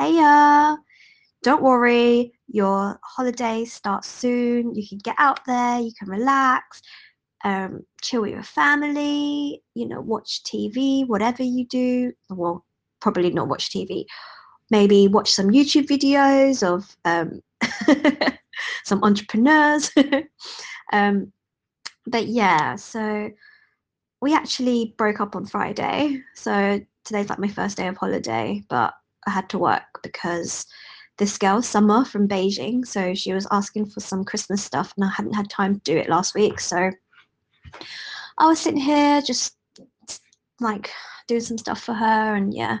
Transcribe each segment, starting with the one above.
hey, uh, don't worry, your holiday starts soon. You can get out there, you can relax, um, chill with your family, you know, watch TV, whatever you do. Well, probably not watch TV. Maybe watch some YouTube videos of um, some entrepreneurs. um, but yeah, so we actually broke up on Friday. So today's like my first day of holiday, but I had to work because this girl, Summer from Beijing, so she was asking for some Christmas stuff and I hadn't had time to do it last week. So I was sitting here just like doing some stuff for her and yeah.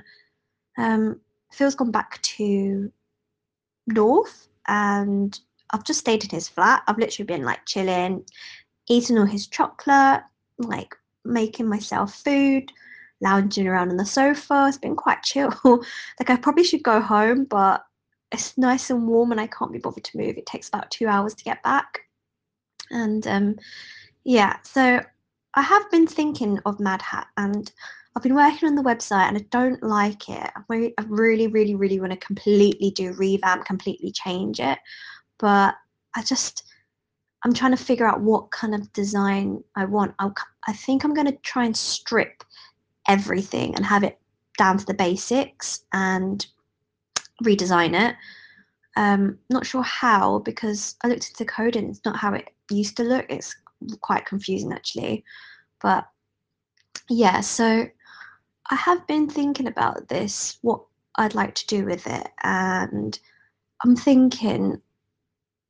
Um, Phil's gone back to North and I've just stayed in his flat. I've literally been like chilling, eating all his chocolate, like making myself food, lounging around on the sofa. It's been quite chill. like I probably should go home, but it's nice and warm and I can't be bothered to move. It takes about two hours to get back. And um, yeah, so I have been thinking of Mad Hat and I've been working on the website and I don't like it. I really, I really, really, really want to completely do revamp, completely change it. But I just, I'm trying to figure out what kind of design I want. I'll, I think I'm going to try and strip everything and have it down to the basics and redesign it. Um, not sure how because I looked into the code and it's not how it used to look. It's quite confusing actually. But yeah, so I have been thinking about this, what I'd like to do with it, and I'm thinking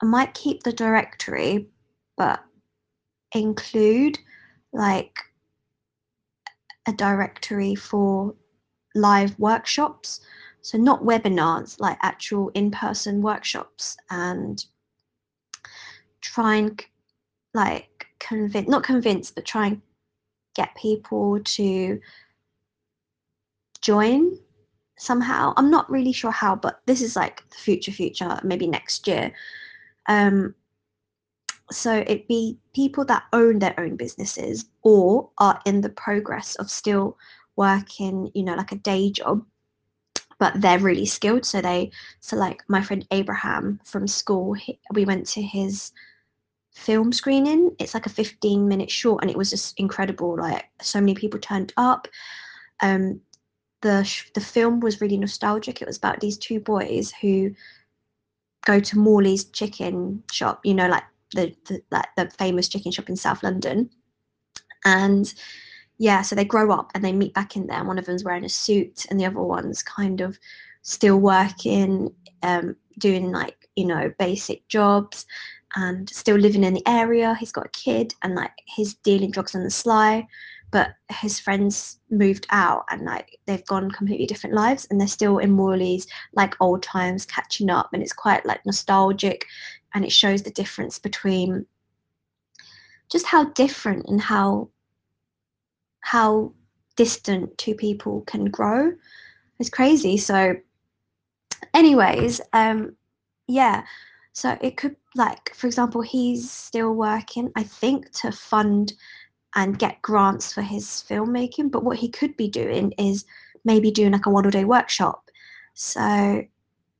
I might keep the directory, but include like a directory for live workshops. So not webinars, like actual in-person workshops and try and like convince, not convince, but try and get people to join somehow. I'm not really sure how, but this is like the future, future, maybe next year. Um, so it'd be people that own their own businesses or are in the progress of still working, you know, like a day job, but they're really skilled. So they, so like my friend Abraham from school, he, we went to his film screening. It's like a 15 minute short and it was just incredible. Like so many people turned up. Um, the the film was really nostalgic. It was about these two boys who go to Morley's chicken shop, you know, like the the, the famous chicken shop in South London, and yeah, so they grow up and they meet back in there. And one of them's wearing a suit, and the other one's kind of still working, um, doing like you know basic jobs, and still living in the area. He's got a kid, and like he's dealing drugs on the sly but his friends moved out and like they've gone completely different lives and they're still in Morley's like old times catching up and it's quite like nostalgic and it shows the difference between just how different and how how distant two people can grow it's crazy so anyways um yeah so it could like for example he's still working i think to fund and get grants for his filmmaking. But what he could be doing is maybe doing like a one day workshop. So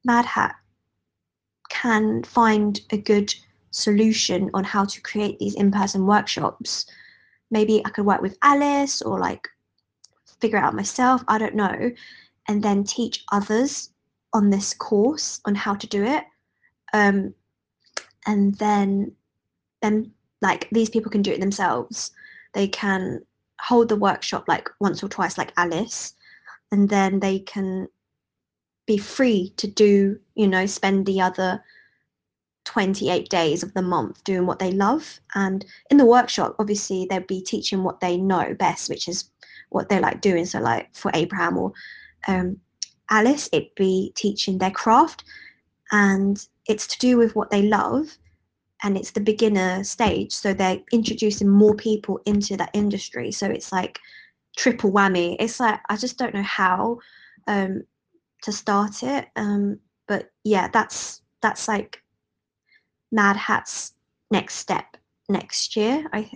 Mad Hat can find a good solution on how to create these in person workshops. Maybe I could work with Alice or like figure it out myself, I don't know, and then teach others on this course on how to do it. Um, and then then like these people can do it themselves they can hold the workshop like once or twice like alice and then they can be free to do you know spend the other 28 days of the month doing what they love. And in the workshop obviously they'll be teaching what they know best which is what they like doing. So like for abraham or um, alice it'd be teaching their craft. And it's to do with what they love. And it's the beginner stage. So they're introducing more people into that industry. So it's like triple whammy. It's like i just don't know how um, to start it um, but yeah that's that's like mad hat's next step next year i